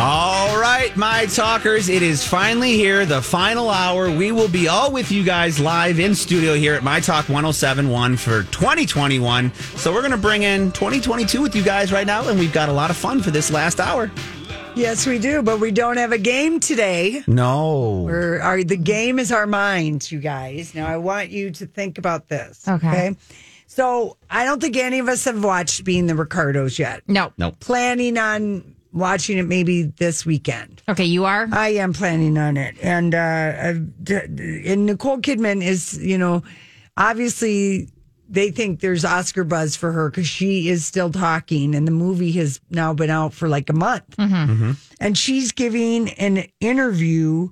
All right, my talkers, it is finally here, the final hour. We will be all with you guys live in studio here at My Talk 1071 for 2021. So we're going to bring in 2022 with you guys right now, and we've got a lot of fun for this last hour. Yes, we do, but we don't have a game today. No. We're, our, the game is our minds, you guys. Now, I want you to think about this. Okay. So, I don't think any of us have watched Being the Ricardos yet. No. Nope. Planning on watching it maybe this weekend. Okay, you are? I am planning on it, and uh, and Nicole Kidman is, you know, obviously they think there's Oscar buzz for her because she is still talking, and the movie has now been out for like a month, and she's giving an interview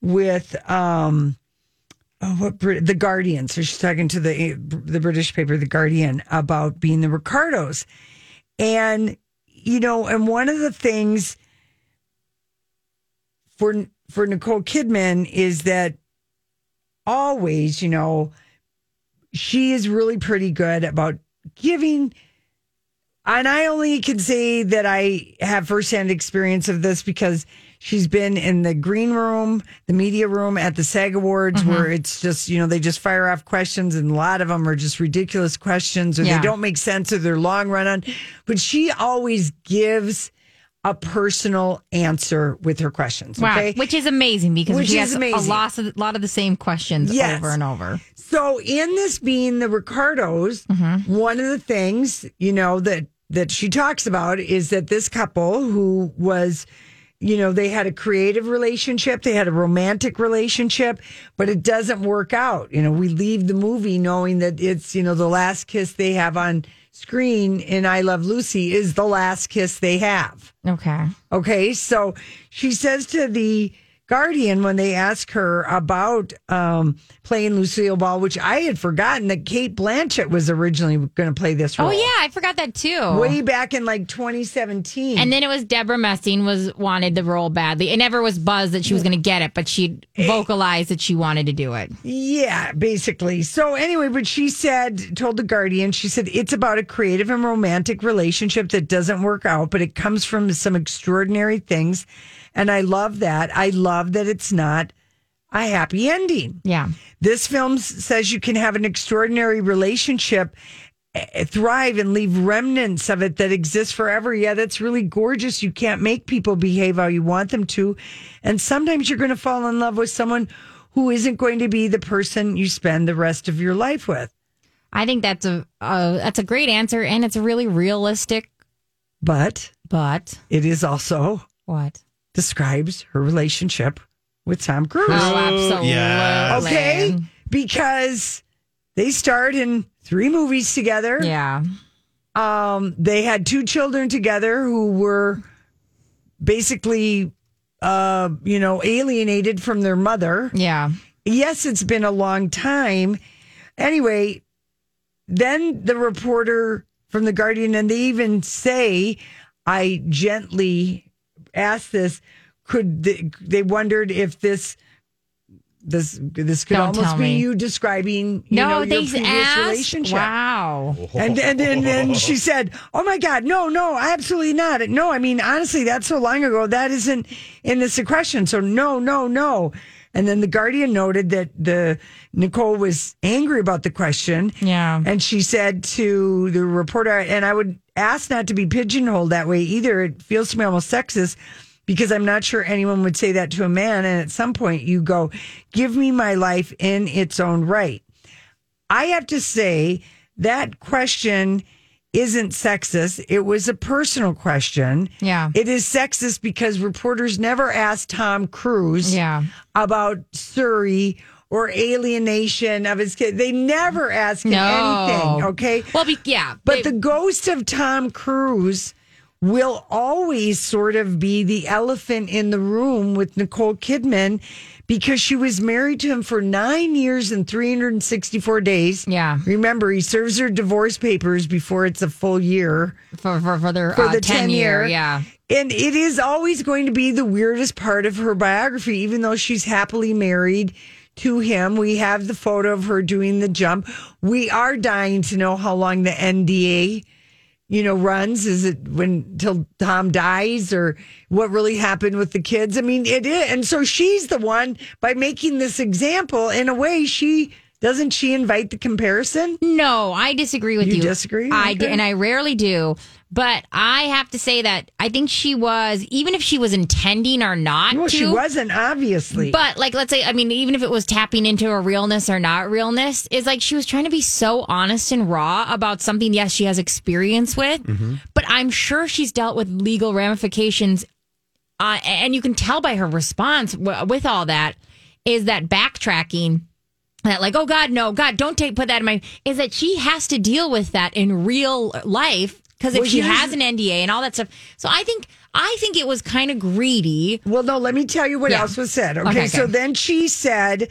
with um. Oh, what the Guardian? So she's talking to the the British paper, the Guardian, about being the Ricardos, and you know, and one of the things for for Nicole Kidman is that always, you know, she is really pretty good about giving. And I only can say that I have firsthand experience of this because she's been in the green room, the media room at the SAG Awards, mm-hmm. where it's just, you know, they just fire off questions and a lot of them are just ridiculous questions or Yeah. they don't make sense or they're long run on. But she always gives a personal answer with her questions. Wow. Okay. Which is amazing because Which she has amazing. a lot of, lot of the same questions Yes. over and over. So in this being the Ricardos, mm-hmm. one of the things, you know, that that she talks about is that this couple who was you know, they had a creative relationship, they had a romantic relationship, but it doesn't work out. You know, we leave the movie knowing that it's, you know, the last kiss they have on screen in I Love Lucy is the last kiss they have. Okay. Okay, so she says to the Guardian when they ask her about um, playing Lucille Ball, which I had forgotten that Cate Blanchett was originally going to play this role. Oh, yeah. I forgot that too. way back in like 2017. And then it was Debra Messing was wanted the role badly. It never was buzzed that she was going to get it, but she vocalized that she wanted to do it. Yeah, basically. So anyway, but she said, told the Guardian, she said it's about a creative and romantic relationship that doesn't work out, but it comes from some extraordinary things. And I love that. I love that it's not a happy ending. Yeah. This film says you can have an extraordinary relationship, eh, thrive, and leave remnants of it that exist forever. Yeah, that's really gorgeous. You can't make people behave how you want them to. And sometimes you're going to fall in love with someone who isn't going to be the person you spend the rest of your life with. I think that's a uh, that's a great answer, and it's a really realistic. But But it is also what? Describes her relationship with Tom Cruise. Oh, absolutely. Yeah. Okay, because they starred in three movies together. Yeah. Um, they had two children together who were basically, uh, you know, alienated from their mother. Yeah. Yes, it's been a long time. Anyway, then the reporter from the Guardian, and they even say, I gently asked this, could they, they wondered if this. This this could Don't almost be me. you describing you know No, your they previous asked. relationship. Wow. And and and then she said, "Oh my God, no, no, absolutely not. No, I mean honestly, that's so long ago. That isn't in this question. So no, no, no." And then the Guardian noted that the Nicole was angry about the question. Yeah. And she said to the reporter, and I would ask not to be pigeonholed that way either. It feels to me almost sexist because I'm not sure anyone would say that to a man. And at some point you go, give me my life in its own right. I have to say that question isn't sexist. It was a personal question. Yeah. It is sexist because reporters never asked Tom Cruise Yeah. about Suri or alienation of his kid. They never ask him No. anything. Okay. Well, be, yeah. But they- the ghost of Tom Cruise will always sort of be the elephant in the room with Nicole Kidman because she was married to him for nine years and 364 days. Yeah. Remember, he serves her divorce papers before it's a full year for for for their for uh, the 10 year, yeah. And it is always going to be the weirdest part of her biography, even though she's happily married to him. We have the photo of her doing the jump. We are dying to know how long the NDA, you know, runs. Is it when till Tom dies or what really happened with the kids? I mean, it is. And so she's the one by making this example, in a way, she doesn't she invite the comparison? No, I disagree with You you. disagree? I Okay. and I rarely do. But I have to say that I think she was, even if she was intending or not Well, to. she wasn't, obviously. But like, let's say, I mean, even if it was tapping into a realness or not realness, is like she was trying to be so honest and raw about something. Yes, she has experience with, but I'm sure she's dealt with legal ramifications. Uh, and you can tell by her response w- with all that is that backtracking that like oh god no god don't take put that in my is that she has to deal with that in real life because if Well, she has an NDA and all that stuff so I think I think it was kind of greedy Well, no, let me tell you what Yeah. else was said. Okay, Okay, so okay. then she said,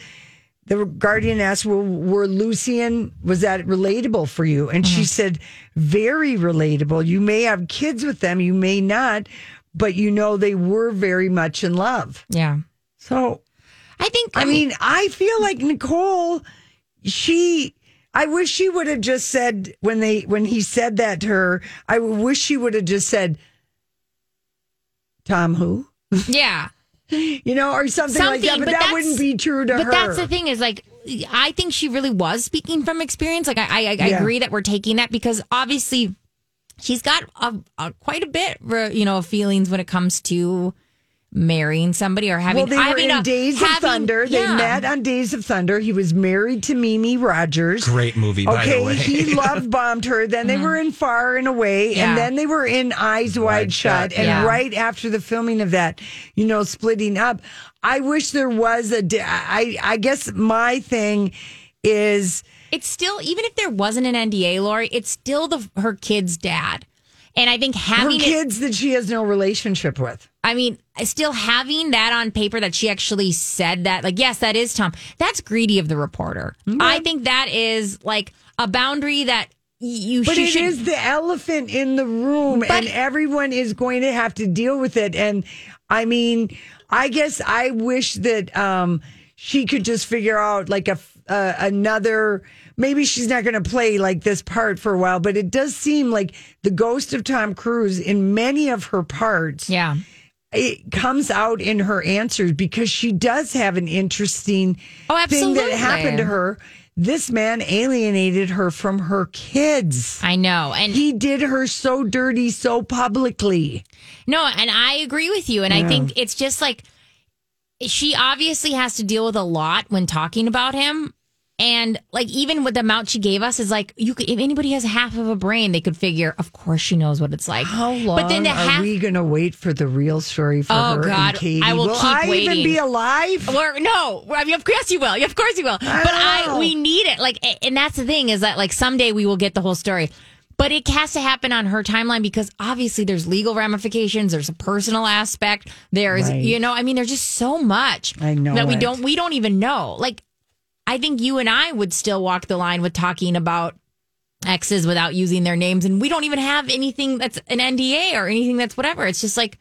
the Guardian asked, well, were Lucian, was that relatable for you? And Mm-hmm. she said, very relatable. You may have kids with them, you may not, but you know they were very much in love. yeah So, I think I mean, I feel like Nicole, she, I wish she would have just said when they, when he said that to her, I wish she would have just said, Tom who? yeah you know, or something, like that. But, but that wouldn't be true to but her. But that's the thing is like I think she really was speaking from experience. Like I, I, I Yeah. agree that we're taking that because obviously she's got a, a, quite a bit, you know, of feelings when it comes to marrying somebody or having. well, they were having in a- Days of having- Thunder. They yeah. met on Days of Thunder. He was married to Mimi Rogers. Great movie, by okay, the way. he love bombed her. Then they were in Far and Away, Mm-hmm. Yeah. and then they were in Eyes Wide, Wide Shut. Shut, And yeah. right after the filming of that, you know, splitting up. I wish there was a. di- I I guess my thing is It's still even if there wasn't an NDA, Lori, it's still the her kid's dad. And I think her having it, kids that she has no relationship with. I mean, still having that on paper that she actually said that, like, yes, that is Tom. That's greedy of the reporter. I think that is like a boundary that you But it should. is the elephant in the room, But- and everyone is going to have to deal with it. And I mean, I guess I wish that um, she could just figure out like a uh, another. Maybe she's not going to play like this part for a while, but it does seem like the ghost of Tom Cruise in many of her parts. yeah. It comes out in her answers because she does have an interesting Oh, thing that happened to her. This man alienated her from her kids. I know. And He did her so dirty so publicly. no, and I agree with you. And I think it's just like she obviously has to deal with a lot when talking about him. And like even with the amount she gave us is like you could if anybody has half of a brain, they could figure, of course she knows what it's like. How long but then the are half we going to wait for the real story for Oh, her God. and Katie? I will keep I even be alive? Or no, I mean, of course you will. Of course you will. But I, we need it. Like, and that's the thing is that like someday we will get the whole story. But it has to happen on her timeline because obviously there's legal ramifications. There's a personal aspect. There's, Right. you know, I mean, there's just so much I know that we it. don't, we don't even know. Like, I think you and I would still walk the line with talking about exes without using their names, and we don't even have anything that's an NDA or anything that's whatever. It's just like,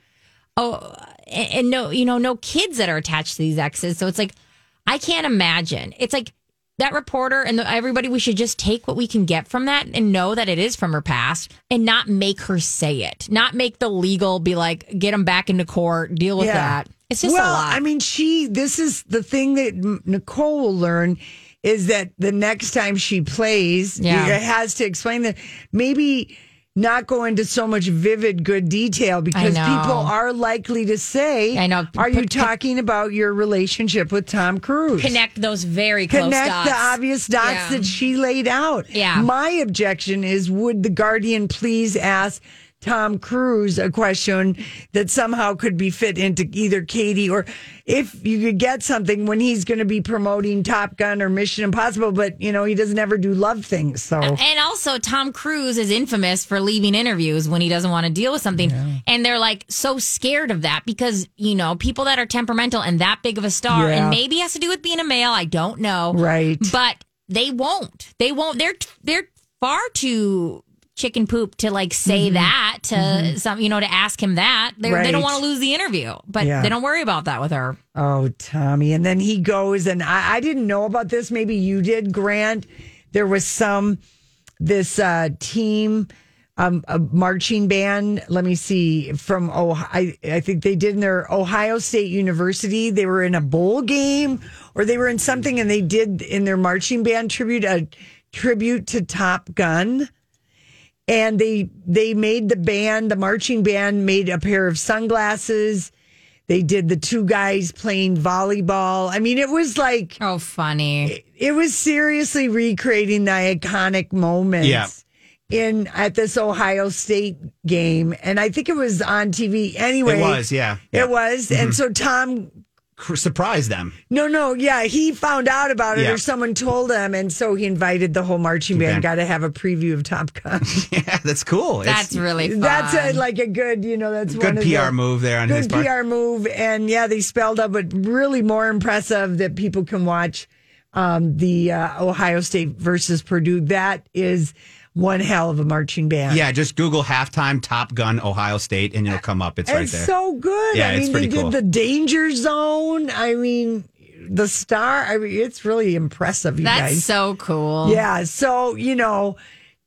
oh, and, no, you know, no kids that are attached to these exes. So it's like, I can't imagine. It's like that reporter and the, everybody. We should just take what we can get from that and know that it is from her past, and not make her say it. Not make the legal be like, get them back into court, deal with that. It's just well. I mean, she, this is the thing that Nicole will learn is that the next time she plays, Yeah. it has to explain that maybe not go into so much vivid good detail because people are likely to say, I know. Are you talking about your relationship with Tom Cruise? Connect those very close Connect dots. the obvious dots Yeah. that she laid out. Yeah. My objection is would the Guardian please ask Tom Cruise a question that somehow could be fit into either Katie or if you could get something when he's going to be promoting Top Gun or Mission Impossible, but you know, he doesn't ever do love things. So And also, Tom Cruise is infamous for leaving interviews when he doesn't want to deal with something. And they're like so scared of that because, you know, people that are temperamental and that big of a star, Yeah. and maybe has to do with being a male, I don't know. Right. But they won't. They won't. They're, they're far too chicken poop to like say Mm-hmm. that to some, you know, to ask him that. They're, They don't want to lose the interview, but Yeah. they don't worry about that with her. Oh, Tommy. And then he goes, and I, I didn't know about this. Maybe you did, Grant. There was some, this uh, team, um, a marching band. Let me see, from Ohio. I, I think they did in their Ohio State University. They were in a bowl game or they were in something, and they did in their marching band tribute, a tribute to Top Gun and they they made the band the marching band made a pair of sunglasses they did the two guys playing volleyball i mean it was like Oh, funny. it was seriously recreating the iconic moments Yeah. in at this ohio state game and i think it was on tv anyway It was, yeah. Yeah. it was and mm-hmm. so tom Cr- Surprise them. no no yeah he found out about it Yeah. or someone told him and so he invited the whole marching band Okay. got to have a preview of top gun Yeah, that's cool. It's That's really fun. That's a, like a good, you know, that's good one of PR the, move there on his Good part. PR move, and yeah, they spelled out, but really more impressive that people can watch um, the uh, Ohio State versus Purdue. That is one hell of a marching band. Yeah, just Google halftime Top Gun Ohio State and it'll come up. It's right there. so good. Yeah, I it's mean, pretty they did cool. the Danger Zone. I mean, the star. I mean, it's really impressive, you That's guys. so cool. Yeah. So, you know,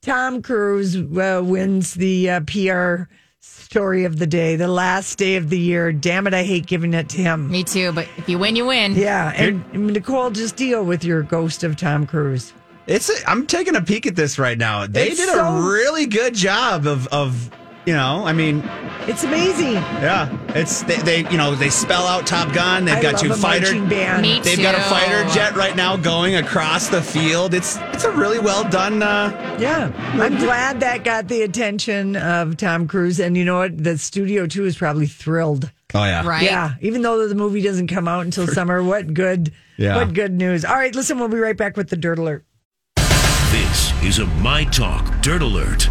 Tom Cruise uh, wins the uh, PR story of the day, the last day of the year. Damn it, I hate giving it to him. Me too, but if you win, you win. Yeah. And Nicole, just deal with your ghost of Tom Cruise. It's. A, I'm taking a peek at this right now. They It's did so- a really good job of of. You know, I mean, It's amazing. yeah, it's they, they you know they spell out Top Gun. They've I got two a fighter. band. Me They've got a fighter jet right now going across the field. It's it's a really well done. Uh, Yeah. I'm glad that got the attention of Tom Cruise. And you know what? The studio, too, is probably thrilled. oh yeah, Right? Yeah, even though the movie doesn't come out until summer, what good, Yeah. what good news. All right, listen, we'll be right back with the Dirt Alert. This is a My Talk Dirt Alert.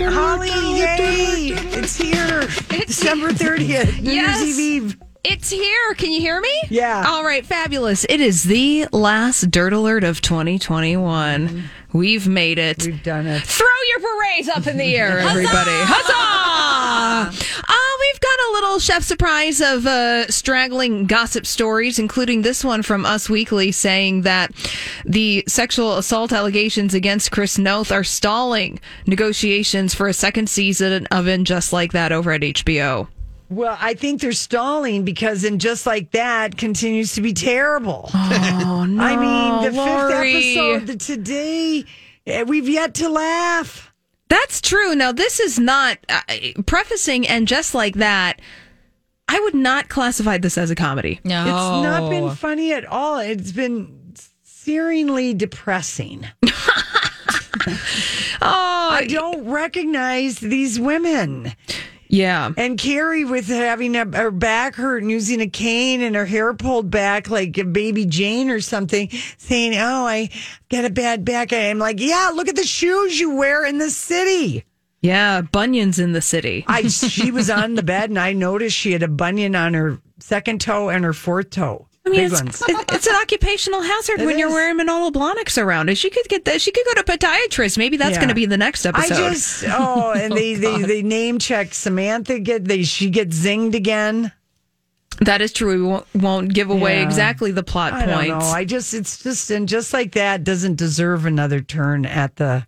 Holly, yay! It's here. December 30th, New Yes. Year's Eve. It's here. Can you hear me? Yeah. All right, fabulous. It is the last Dirt Alert of 2021. Mm-hmm. We've made it. We've done it. Throw your berets up in the air, everybody. Huzzah! Uh, we've got a little chef surprise of uh, straggling gossip stories, including this one from Us Weekly saying that the sexual assault allegations against Chris Noth are stalling negotiations for a second season of In Just Like That over at HBO. Well, I think they're stalling because in just like that continues to be terrible. Oh, no. I mean, the Lori. fifth episode the- today, eh, we've yet to laugh. That's true. Now, this is not uh, prefacing, and just like that, I would not classify this as a comedy. No. It's not been funny at all. It's been searingly depressing. Oh, I don't recognize these women. Yeah. And Carrie with having a, her back hurt and using a cane and her hair pulled back like a baby Jane or something, saying, Oh, I got a bad back. I'm like, Yeah, look at the shoes you wear in the city. Yeah. Bunions in the city. I she was on the bed and I noticed she had a bunion on her second toe and her fourth toe. I mean, it's, it's an occupational hazard It when you're wearing Manolo Blahniks around. She could get that. She could go to podiatrist. Maybe that's Yeah. going to be the next I episode. just oh, and they, oh, they they name check Samantha. Get they she gets zinged again. that is true. We won't, won't give away Yeah. exactly the plot I points. don't know. I just it's just and just like that doesn't deserve another turn at the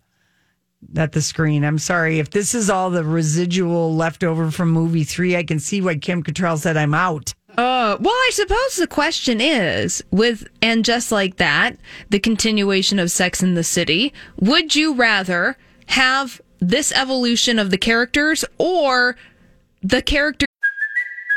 at the screen. I'm sorry if this is all the residual left over from movie three. I can see why Kim Cattrall said I'm out. Uh, well, I suppose the question is with, and just like that, the continuation of Sex in the City, would you rather have this evolution of the characters or the character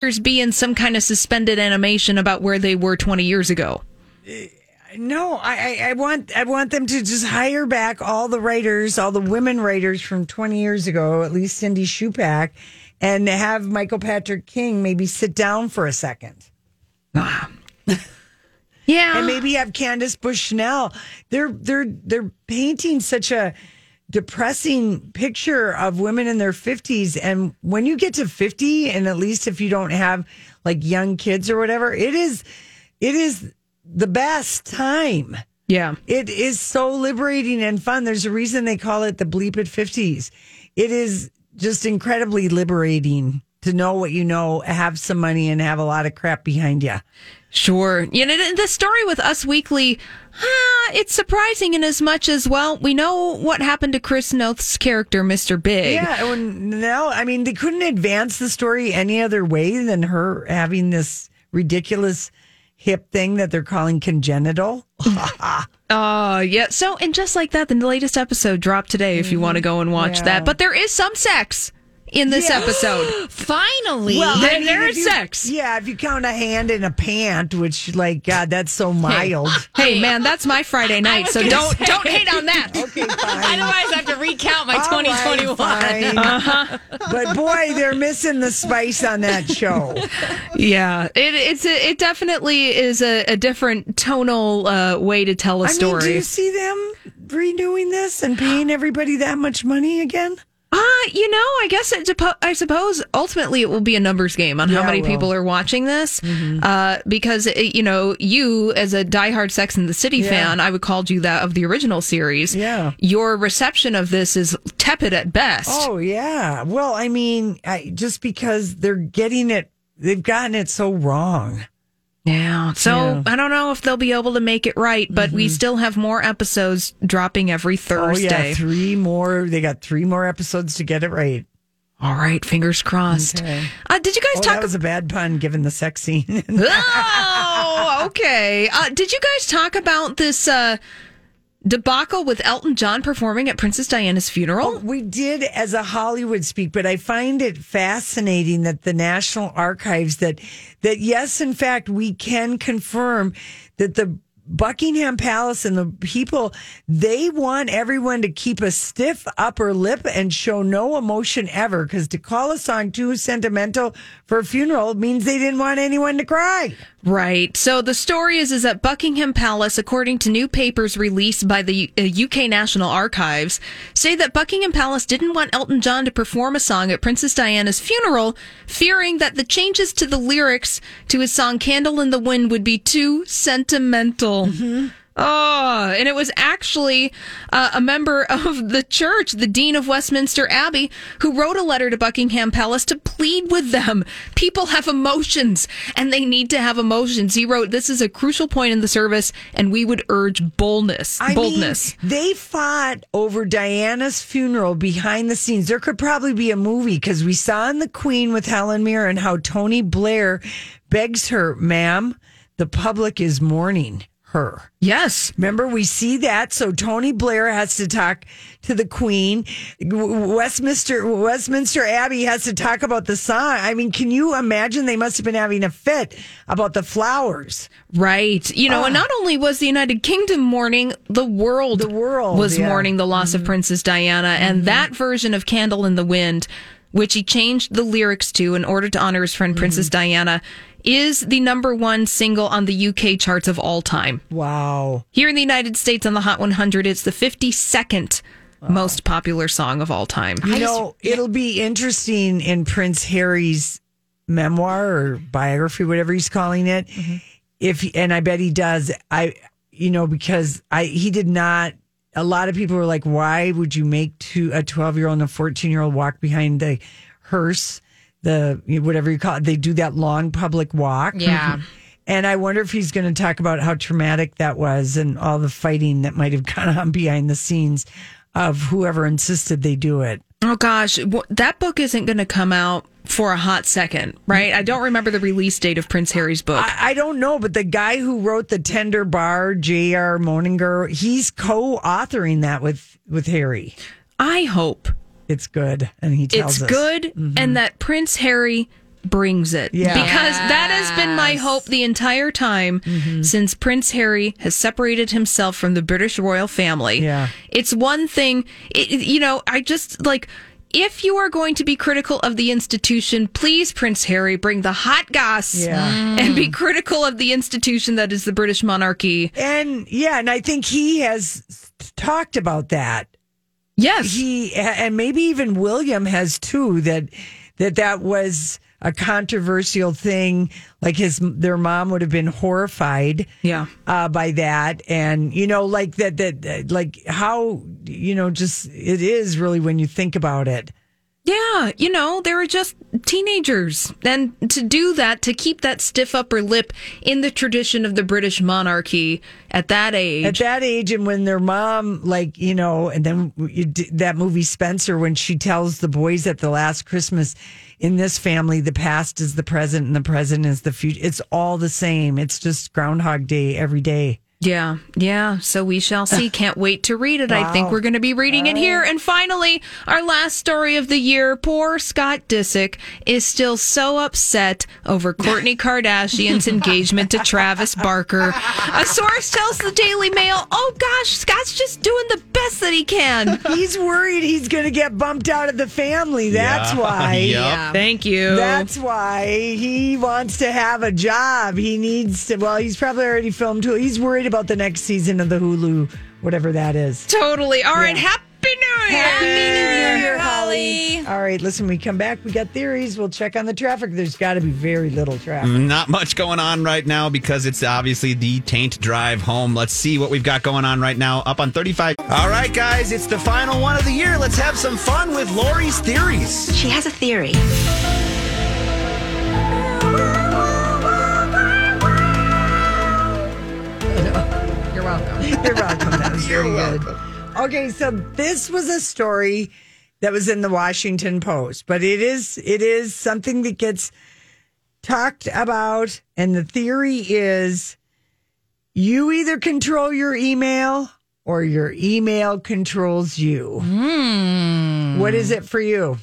Be in some kind of suspended animation about where they were 20 years ago. No, I, I, I want I want them to just hire back all the writers, all the women writers from 20 years ago, at least Cindy Chupack, and have Michael Patrick King maybe sit down for a second. Yeah. and maybe have Candace Bushnell. They're they're they're painting such a depressing picture of women in their 50s and when you get to 50 and at least if you don't have like young kids or whatever it is it is the best time. Yeah. it is so liberating and fun. There's a reason they call it the bleep at 50s it is just incredibly liberating to know what you know have some money and have a lot of crap behind you Sure. You know, the story with Us Weekly, ah, it's surprising in as much as, well, we know what happened to Chris Noth's character, Mr. Big. Yeah, no, I mean they couldn't advance the story any other way than her having this ridiculous hip thing that they're calling congenital. Oh, yeah. So, and just like that, the latest episode dropped today if you want to go and watch Yeah. that. But there is some sex in this Yeah. episode. Finally. Well, There- I mean, there if is you- sex. Yeah, if you count a hand and a pant, which like God, that's so mild. Hey, man, that's my Friday night, so don't say. don't hate on that. Okay, fine. Otherwise, I have to recount my 2021. Uh-huh. But boy, they're missing the spice on that show. Yeah, it, it's a, it definitely is a, a different tonal uh, way to tell a I mean, story. do you see them redoing this and paying everybody that much money again? Uh, you know, I guess it depo- I suppose ultimately it will be a numbers game on how many people are watching this. Uh, because it, you know, you as a diehard Sex in the City Yeah. fan, I would call you that of the original series. Yeah. Your reception of this is tepid at best. Oh yeah. Well, I mean, I, just because they're getting it, they've gotten it so wrong. Yeah. So Yeah. Mm-hmm. I don't know if they'll be able to make it right, but we still have more episodes dropping every Thursday. Oh yeah, three more. They got three more episodes to get it right. All right, fingers crossed. Okay. Uh, did you guys Oh, talk that was a bad pun, given the sex scene. oh, okay. Uh, did you guys talk about this uh, debacle with Elton John performing at Princess Diana's funeral? we did as a Hollywood speak, but I find it fascinating that the National Archives that that yes, in fact, we can confirm that the Buckingham Palace and the people they want everyone to keep a stiff upper lip and show no emotion ever because to call a song too sentimental for a funeral means they didn't want anyone to cry. Right. So the story is is that Buckingham Palace, according to new papers released by the uh, UK National Archives, say that Buckingham Palace didn't want Elton John to perform a song at Princess Diana's funeral, fearing that the changes to the lyrics to his song "Candle in the Wind" would be too sentimental. Oh, and it was actually uh, a member of the church, the Dean of Westminster Abbey, who wrote a letter to Buckingham Palace to plead with them. People have emotions and they need to have emotions. He wrote, This is a crucial point in the service, and we would urge boldness. I boldness. mean, they fought over Diana's funeral behind the scenes. There could probably be a movie because we saw in The Queen with Helen Mirren and how Tony Blair begs her, ma'am, the public is mourning her. yes. Remember, we see that. So Tony Blair has to talk to the Queen. Westminster Westminster Abbey has to talk about the song. I mean, can you imagine? They must have been having a fit about the flowers. Right. You know, and ah. not only was the United Kingdom mourning, the world, The world, was yeah. mourning the loss of mm-hmm. Princess Diana. And mm-hmm. that version of Candle in the Wind which he changed the lyrics to in order to honor his friend Princess mm-hmm. Diana, is the number one single on the UK charts of all time. Wow. Here in the United States on the Hot 100, it's the 52nd most popular song of all time. You know, it'll be interesting in Prince Harry's memoir or biography, whatever he's calling it. Mm-hmm. If and I bet he does. I, you know, because I he did not. A lot of people were like, "Why would you make two a twelve year old and a fourteen year old walk behind the hearse, the whatever you call it? They do that long public walk." Yeah. And I wonder if he's going to talk about how traumatic that was and all the fighting that might have gone on behind the scenes of whoever insisted they do it. Oh gosh, that book isn't going to come out for a hot second, right? I don't remember the release date of Prince Harry's book. I, I don't know, but the guy who wrote the Tender Bar, J.R. Moehringer, he's co-authoring that with with Harry. I hope It's good, and he tells it's us. good mm-hmm. and that Prince Harry brings it. Yeah. Because that has been my hope the entire time mm-hmm. since Prince Harry has separated himself from the British royal family. Yeah. It's one thing, it, you know, I just like. If you are going to be critical of the institution, please, Prince Harry, bring the hot goss Yeah. and be critical of the institution that is the British monarchy. And yeah, and I think he has talked about that. Yes. He and maybe even William has too that that that was a controversial thing. Like his their mom would have been horrified. Yeah. uh, by that, and you know, like that, that, that, like how you know, just it is really when you think about it. Yeah, you know, they were just teenagers. And to do that, to keep that stiff upper lip in the tradition of the British monarchy at that age. At that age, and when their mom, like you know, and then that movie Spencer, when she tells the boys at the last Christmas, in this family, the past is the present, and the present is the future. It's all the same. It's just Groundhog Day every day. Yeah, yeah. So we shall see. Can't wait to read it. I think we're going to be reading it here. And finally, our last story of the year. Poor Scott Disick is still so upset over Kourtney Kardashian's engagement to Travis Barker. A source tells the Daily Mail, oh gosh, Scott's just doing the best that he can. He's worried he's going to get bumped out of the family. That's Yeah. why. Yep. Thank you. That's why he wants to have a job. He needs to. Well, he's probably already filmed too. He's worried about the next season of the Hulu, whatever that is. Totally. All right. Yeah. Happy New Year. Happy New Year, Holly. All right, listen, we come back. We got theories. We'll check on the traffic. There's got to be very little traffic. Not much going on right now because it's obviously the taint drive home. Let's see what we've got going on right now up on 35. All right, guys, it's the final one of the year. Let's have some fun with Lori's theories. She has a theory. You're welcome. That was very good. Okay, so this was a story that was in the Washington Post, but it is it is something that gets talked about, and the theory is you either control your email or your email controls you. Hmm. What is it for you?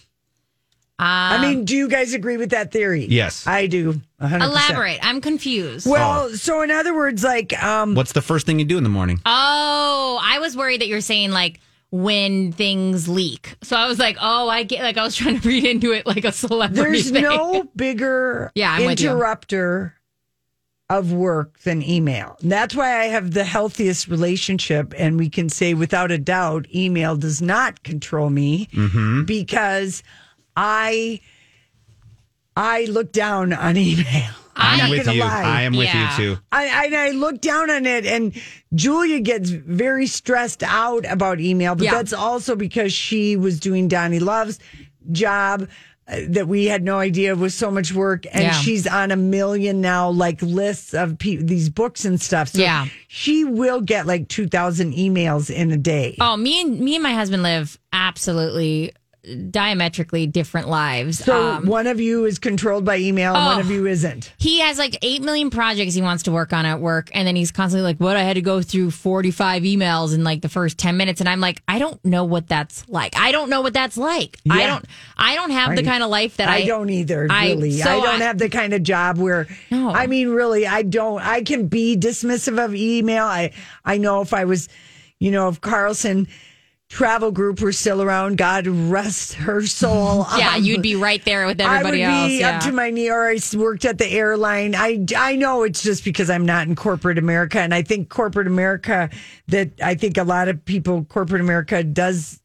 I mean, do you guys agree with that theory? Yes. I do. 100%. Elaborate. I'm confused. Well, so in other words, like, um, What's the first thing you do in the morning? Oh, I was worried that you're saying like when things leak. So I was like, oh, I get like I was trying to read into it like a celebrity. there's thing. no bigger Yeah, I'm with you. interrupter of work than email. And that's why I have the healthiest relationship. And we can say without a doubt, email does not control me because I I look down on email. I'm not with gonna you. lie. I am with Yeah. you too. I, I, I look down on it, and Julia gets very stressed out about email, but Yeah. that's also because she was doing Donnie Love's job uh, that we had no idea was so much work, and Yeah. she's on a million now, like lists of pe- these books and stuff. So Yeah. she will get like two thousand emails in a day. Oh, me and me and my husband live absolutely diametrically different lives. So Um, one of you is controlled by email, and one Oh. of you isn't. he has like 8 million projects he wants to work on at work and then he's constantly like what i had to go through 45 emails in like the first 10 minutes and i'm like i don't know what that's like i don't know what that's like i don't i don't have the kind of life that i, I don't either, I- really. so I don't I- have the kind of job where No. I mean really I don't I can be dismissive of email. I I know if I was you know if Carlson travel group were still around, God rest her soul. Yeah, um, you'd be right there with everybody I would else. be yeah. up to my knee, or I worked at the airline. I I know it's just because I'm not in corporate America, and I think corporate America that I think a lot of people corporate America does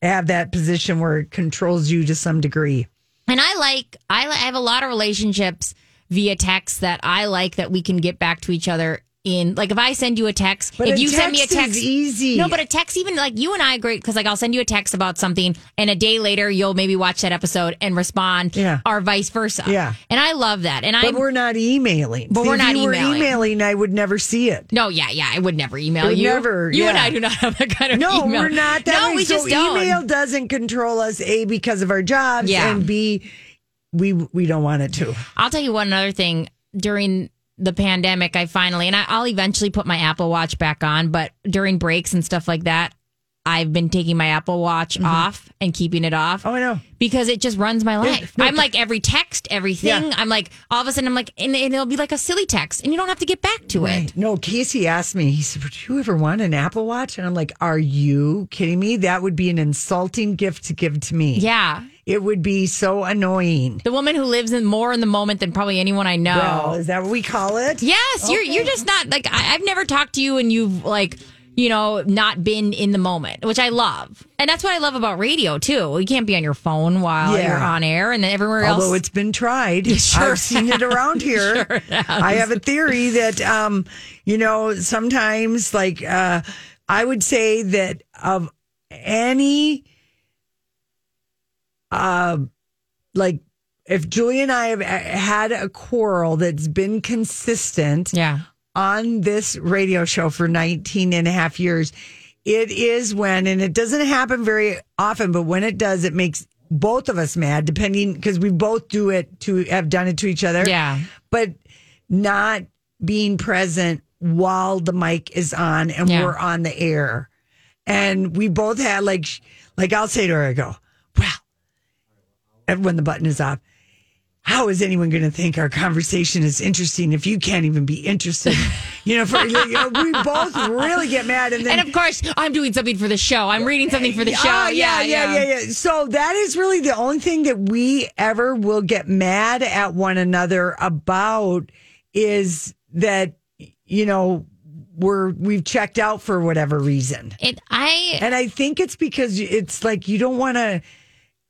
have that position where it controls you to some degree. And I like I I have a lot of relationships via text that I like that we can get back to each other in like if I send you a text, But if a you send me a text is easy. No, but a text even like you and I agree because like I'll send you a text about something, and a day later you'll maybe watch that episode and respond, Yeah. or vice versa. Yeah. and I love that. And I But we're not emailing. But we're not you were emailing. emailing, I would never see it. no, yeah, yeah, I would never email Would you. never, you and. I do not have that kind of email. No, email. we're not that no, way. we so just don't. email doesn't control us. A because of our jobs, Yeah. and B we we don't want it to. I'll tell you one other thing. During the pandemic, I finally, and I, I'll eventually put my Apple Watch back on, but during breaks and stuff like that, I've been taking my Apple Watch off and keeping it off. Mm-hmm. Oh, I know. Because it just runs my life. I'm like every text, everything. Yeah. I'm like, all of a sudden, I'm like, and, and it'll be like a silly text, and you don't have to get back to it. No, Casey asked me. He said, "Would you ever want an Apple Watch?" And I'm like, "Are you kidding me? That would be an insulting gift to give to me. Yeah. It would be so annoying." The woman who lives in more in the moment than probably anyone I know. Well, is that what we call it? Yes, you're you're just not like I, I've never talked to you and you've like you know not been in the moment, which I love, and that's what I love about radio too. You can't be on your phone while Yeah. you're on air, and then everywhere else. Although it's been tried, sure I've seen it around here. Sure. I have a theory that, um, you know, sometimes, like, uh, I would say that of any, uh, like, if Julie and I have uh, had a quarrel that's been consistent yeah, on this radio show for 19 and a half years, it is when, and it doesn't happen very often, but when it does, it makes both of us mad, depending, because we both do it to have done it to each other. Yeah. But not being present while the mic is on and Yeah. we're on the air. And we both had like, like I'll say to her, I go, when the button is off, how is anyone going to think our conversation is interesting if you can't even be interested? You know, for, you know, we both really get mad, and then and of course I'm doing something for the show. I'm reading something for the show. Oh, yeah, yeah, yeah, yeah. So that is really the only thing that we ever will get mad at one another about is that you know we're we've checked out for whatever reason, It I and I think it's because it's like you don't want to.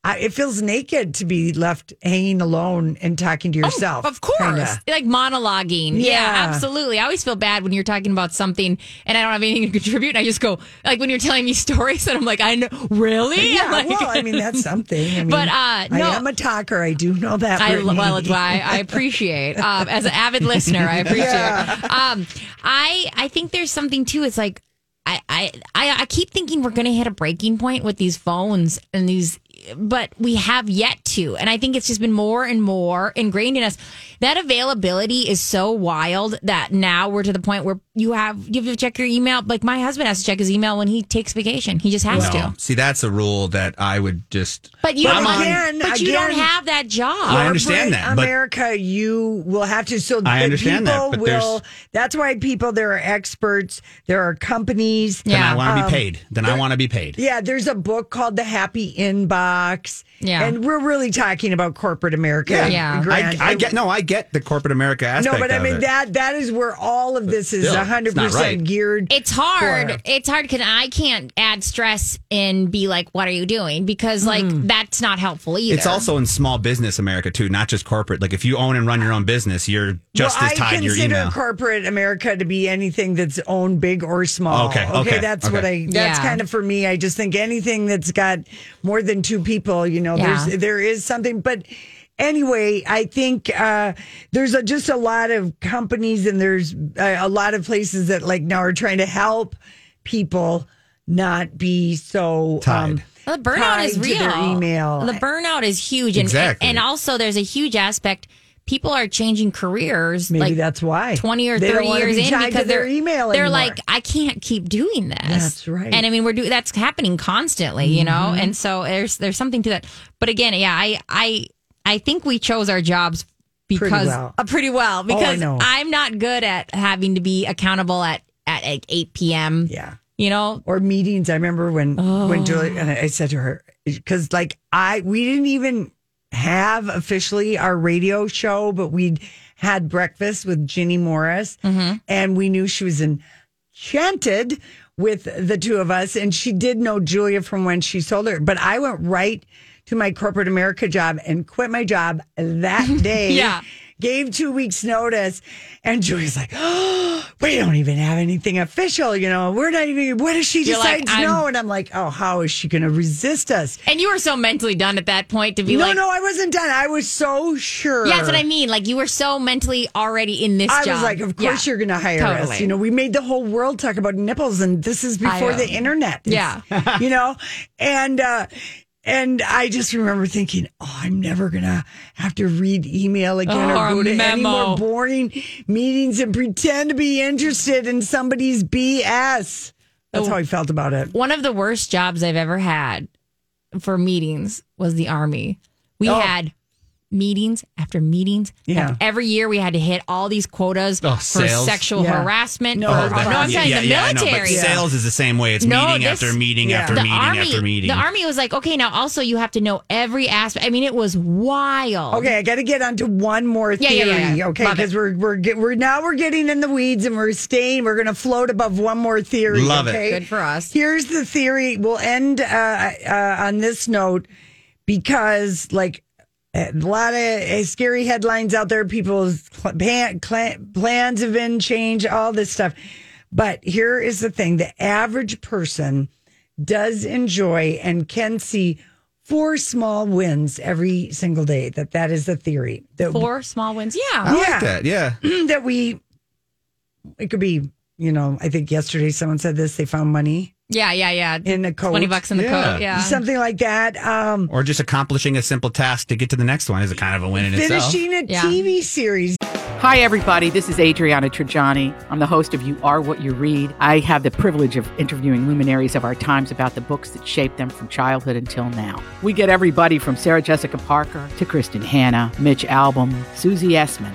It feels naked to be left hanging alone and talking to yourself. Oh, Of course. kinda. Like monologuing. Yeah. Yeah. absolutely. I always feel bad when you're talking about something and I don't have anything to contribute. And I just go, like when you're telling me stories and I'm like, I know, really? Yeah, like, well, I mean that's something. I mean, But, uh, no. I am a talker. I do know that. I Brittany. well, it's why I appreciate um, as an avid listener. I appreciate. it. Um, I I think there's something too. It's like I I I, I keep thinking we're going to hit a breaking point with these phones and these, but we have yet to. And I think it's just been more and more ingrained in us. That availability is so wild that now we're to the point where you have you have to check your email. Like my husband has to check his email when he takes vacation. He just has No. to. See, that's a rule that I would just. But you But don't. again- but you don't have that job. I understand that, but- America, you will have to. So I the understand that, people but will. That's why people. There are experts. There are companies. Then I want to Um, be paid. Then I want to be paid. Yeah, there's a book called The Happy Inbox. Yeah. and we're really talking about corporate America. Yeah. Grant. I, I get no, I get the corporate America aspect. No, but I mean it. that that is where all of this is still, hundred percent right. geared. It's hard. for. It's hard because I can't add stress and be like, "What are you doing?" Because like hmm. that's not helpful either. It's also in small business America too, not just corporate. Like if you own and run your own business, you're just well, as tied I to your consider email. corporate America to be anything that's owned big or small. Okay, okay, that's okay. what I. That's Yeah. kind of for me. I just think anything that's got more than two people, you know, Yeah. there's there is something. But anyway, I think uh, there's a, just a lot of companies and there's a, a lot of places that like now are trying to help people not be so Tied. Um, Well, the burnout tied is real. email. The burnout is huge, and, Exactly. and also there's a huge aspect. People are changing careers. Maybe like that's why. twenty or They thirty years be in because their they're email They're anymore. like, I can't keep doing this. That's right. And I mean, we're doing that's happening constantly, you know. Mm-hmm. And so there's there's something to that. But again, yeah, I I I think we chose our jobs because well. Oh, uh, pretty well because know. I'm not good at having to be accountable at at like eight p.m. Yeah. You know, or meetings. I remember when when Julie and I said to her because like I we didn't even have officially our radio show, but we'd had breakfast with Ginny Morris, and we knew she was enchanted with the two of us, and she did know Julia from when she sold her. But I went right to my corporate America job and quit my job that day. Yeah. Gave two weeks notice, and Julie's like, "Oh, we don't even have anything official. You know, we're not even. What if she You're like, decides I'm- no?" And I'm like, "Oh, how is she going to resist us?" and you were so mentally done at that point to be no, like, no, no, I wasn't done. I was so sure. Yeah, that's what I mean. Like you were so mentally already in this I job. was like, of course Yeah, you're going to hire us. You know, we made the whole world talk about nipples, and this is before the internet. It's- Yeah. you know, and uh, and I just remember thinking, oh, I'm never gonna have to read email again Or or go to any more boring meetings and pretend to be interested in somebody's BS. That's how I oh. felt about it. One of the worst jobs I've ever had for meetings was the army. We Oh. had meetings after meetings. Yeah. Every year we had to hit all these quotas Oh, for sales. sexual Yeah. harassment. No, for, Oh, no, I'm saying the I know, military. but sales is the same way. It's No, meeting this- after meeting yeah. after the meeting army, after meeting. the army was like, okay, now also you have to know every aspect. I mean, it was wild. Okay, I got to get onto one more Yeah, theory. yeah, yeah, yeah. Okay, because we're we're get, we're now we're getting in the weeds and we're staying. We're going to float above one more theory. Love it. okay? Good for us. Here's the theory. We'll end uh, uh, on this note because, like, a lot of uh, scary headlines out there. People's cl- plan, cl- plans have been changed. All this stuff. But here is the thing: the average person does enjoy and can see four small wins every single day. That that is the theory. That Four small wins. Yeah. I Yeah. like Yeah. that. Yeah. that we it could be you know i think yesterday someone said this they found money Yeah, yeah, yeah. in the coat 20 bucks in the Yeah. coat. Yeah. something like that um Or just accomplishing a simple task to get to the next one is a kind of a win in itself. finishing a Yeah. tv series Hi, everybody. This is Adriana Trigiani. I'm the host of You Are What You Read. I have the privilege of interviewing luminaries of our times about the books that shaped them from childhood until now. We get everybody from Sarah Jessica Parker to Kristin Hannah, Mitch Albom, Susie Essman,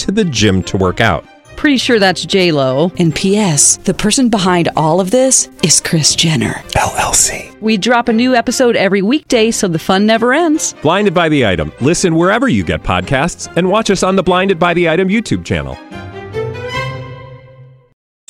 to the gym to work out. Pretty sure that's J Lo. And P.S. The person behind all of this is Kris Jenner LLC. We drop a new episode every weekday, so the fun never ends. Blinded by the item. Listen wherever you get podcasts, and watch us on the Blinded by the Item YouTube channel.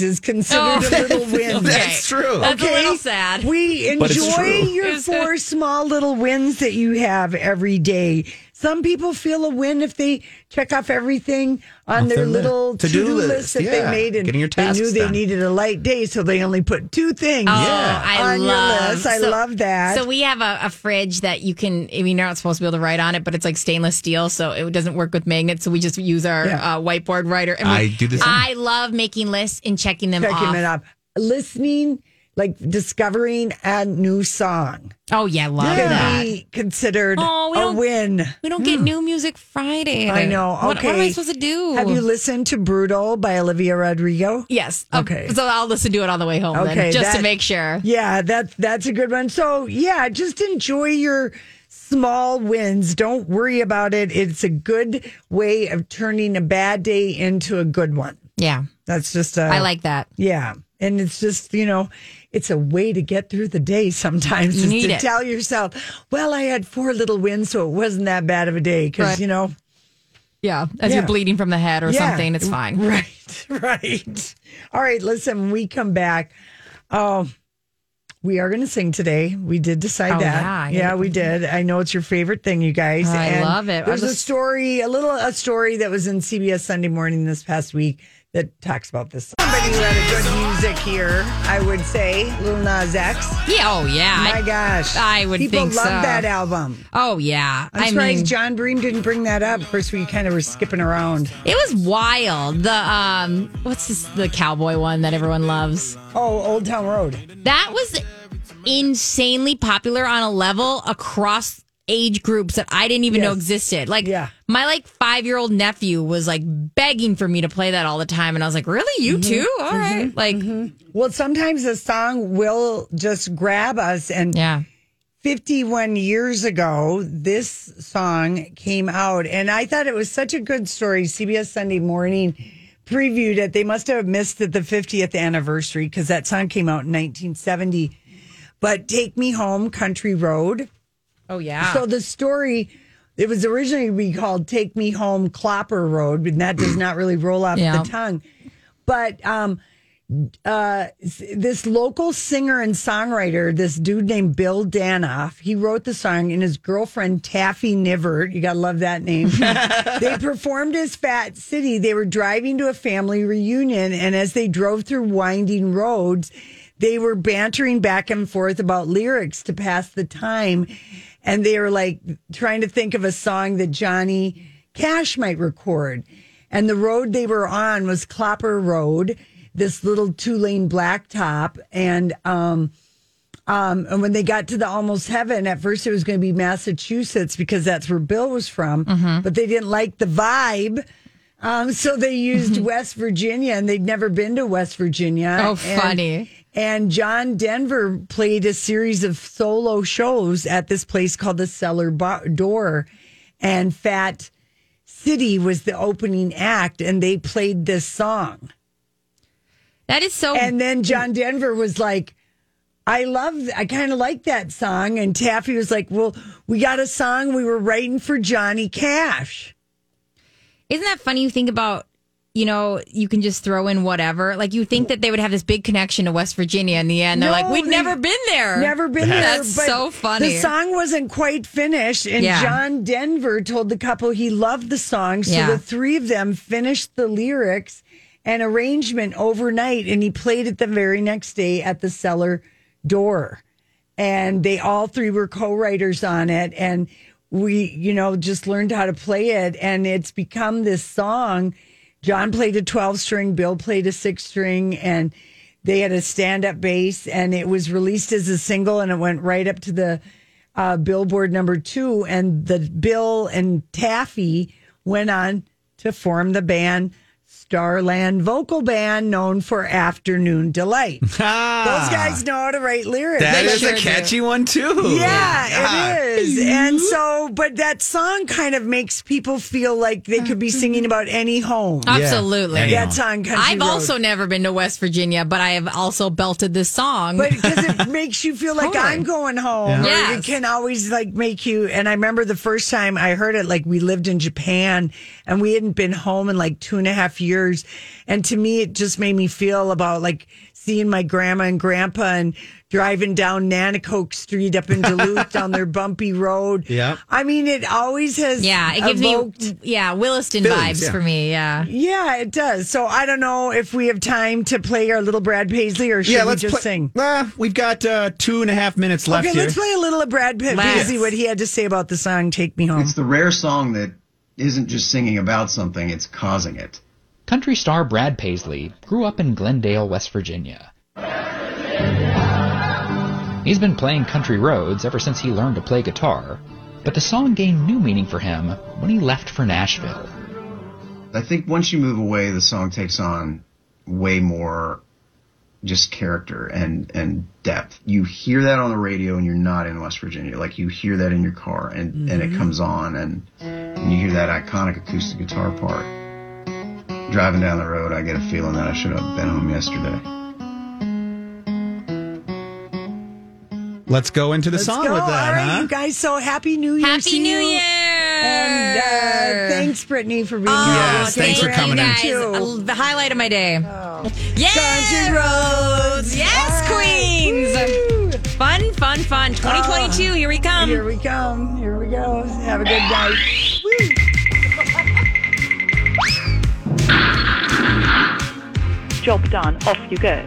is considered Oh. a little oh. win That's true. That's a little sad. we enjoy your four small little wins that you have every day some people feel a win if they check off everything on Off their, their little to-do to-do list, list that yeah. they made and Getting your they knew they done. needed a light day so they only put two things Oh, Yeah. I on love, your list i so- love that So we have a, a fridge that you can. I mean, you're not supposed to be able to write on it, but it's like stainless steel, so it doesn't work with magnets. So we just use our Yeah. uh, whiteboard writer. And we, I do the same. I love making lists and checking them checking off. it up listening like discovering a new song Oh yeah, love can that. be considered Oh, we a don't- win We don't get new music Friday. I know. What, Okay. what am I supposed to do? have you listened to brutal by olivia rodrigo Yes. Uh, Okay. so I'll listen to it on the way home Okay, then, just to make sure. Yeah, that's that's a good one. So yeah, just enjoy your small wins. Don't worry about it. It's a good way of turning a bad day into a good one. Yeah. That's just a, I like that. Yeah. And it's just, you know, it's a way to get through the day sometimes You is need to it. tell yourself, well, I had four little wins, so it wasn't that bad of a day. Because, Right. you know, Yeah. As Yeah. you're bleeding from the head or Yeah. something, it's fine. Right, right. All right, listen, when we come back, oh, we are going to sing today. We did decide Oh, that. yeah, yeah, we did. I know it's your favorite thing, you guys. I love it. There's a story, a little a story that was in CBS Sunday Morning this past week that talks about this. Somebody who had a good music here, I would say, Lil Nas X. Yeah, oh yeah. My gosh, I would people think love so. that album. Oh yeah. I'm I surprised mean, John Bream didn't bring that up. Of course, we kind of were skipping around. it was wild. The um, what's this? The cowboy one that everyone loves. Oh, Old Town Road. That was insanely popular on a level across age groups that I didn't even know existed. Like Yeah. my like five year old nephew was like begging for me to play that all the time, and I was like, "Really, you Mm-hmm. too? All right." Like, Well, sometimes a song will just grab us. And yeah, 51 years ago, this song came out. And I thought it was such a good story. CBS Sunday Morning previewed it. They must have missed it the 50th anniversary because that song came out in 1970. But Take Me Home, Country Road. Oh yeah. So the story, it was originally be called "Take Me Home, Clopper Road," and that does not really roll off Yeah. the tongue. But um, uh, this local singer and songwriter, this dude named Bill Danoff, he wrote the song, and his girlfriend Taffy Nivert, you gotta love that name. they performed as Fat City. They were driving to a family reunion, and as they drove through winding roads, they were bantering back and forth about lyrics to pass the time. And they were like trying to think of a song that Johnny Cash might record. And the road they were on was Clopper Road, this little two lane blacktop. And, um, um, and when they got to the almost heaven, at first it was going to be Massachusetts because that's where Bill was from, but they didn't like the vibe. Um, so they used West Virginia and they'd never been to West Virginia. Oh, funny. And John Denver played a series of solo shows at this place called the Cellar Bar- Door. And Fat City was the opening act, and they played this song. that is so. And then John Denver was like, I love, I kind of like that song. And Taffy was like, Well, we got a song we were writing for Johnny Cash. Isn't that funny? You think about, you know, you can just throw in whatever. Like you think that they would have this big connection to West Virginia in the end. They're No, like, we've never been there. Never been there. That's but so funny. The song wasn't quite finished, and Yeah. John Denver told the couple he loved the song, so Yeah. the three of them finished the lyrics and arrangement overnight, and he played it the very next day at the cellar door. And they all three were co-writers on it, and we, you know, just learned how to play it, and it's become this song. John played a 12 string, Bill played a six string, and they had a stand up bass, and it was released as a single, and it went right up to the uh, Billboard number two. And the Bill and Taffy went on to form the band Starland Vocal Band, known for Afternoon Delight. Ah. Those guys know how to write lyrics. That They is sure a do. catchy one too. Yeah, it is. And so, but that song kind of makes people feel like they could be singing about any home. Absolutely. Yeah. That song, Country I've Road. also never been to West Virginia, but I have also belted this song. But because it makes you feel like Totally. I'm going home. Yeah. Yes. It can always like make you. And I remember the first time I heard it, like we lived in Japan and we hadn't been home in like two and a half years. And to me, it just made me feel about like seeing my grandma and grandpa and driving down Nanacoke Street up in Duluth down their bumpy road. Yeah. I mean, it always has. yeah, it gives me yeah Williston Feelings, vibes yeah. for me. Yeah. Yeah, it does. So I don't know if we have time to play our little Brad Paisley or should Yeah, we let's just play- sing? Uh, we've got uh, two and a half minutes left Okay, here. let's play a little of Brad Pitt. Let's. What he had to say about the song "Take Me Home." It's the rare song that isn't just singing about something, it's causing it. Country star Brad Paisley grew up in Glendale, West Virginia. He's been playing country roads ever since he learned to play guitar, but the song gained new meaning for him when he left for Nashville. I think once you move away, the song takes on way more just character and, and depth. You hear that on the radio and you're not in West Virginia. Like you hear that in your car and, and it mm-hmm. comes on and, and you hear that iconic acoustic guitar part. Driving down the road, I get a feeling that I should have been home yesterday. Let's go into the Let's song go. with that, All right, huh? you guys. So happy New Year! Happy to New you. Year! And uh, thanks, Brittany, for being Oh, here. Yes, thanks for coming in. Too. The highlight of my day. Yeah, Country roads. Yes, All right. queens. Fun, fun, fun. 2022. here we come. Here we come. Here we go. Have a good night. Job done, off you go.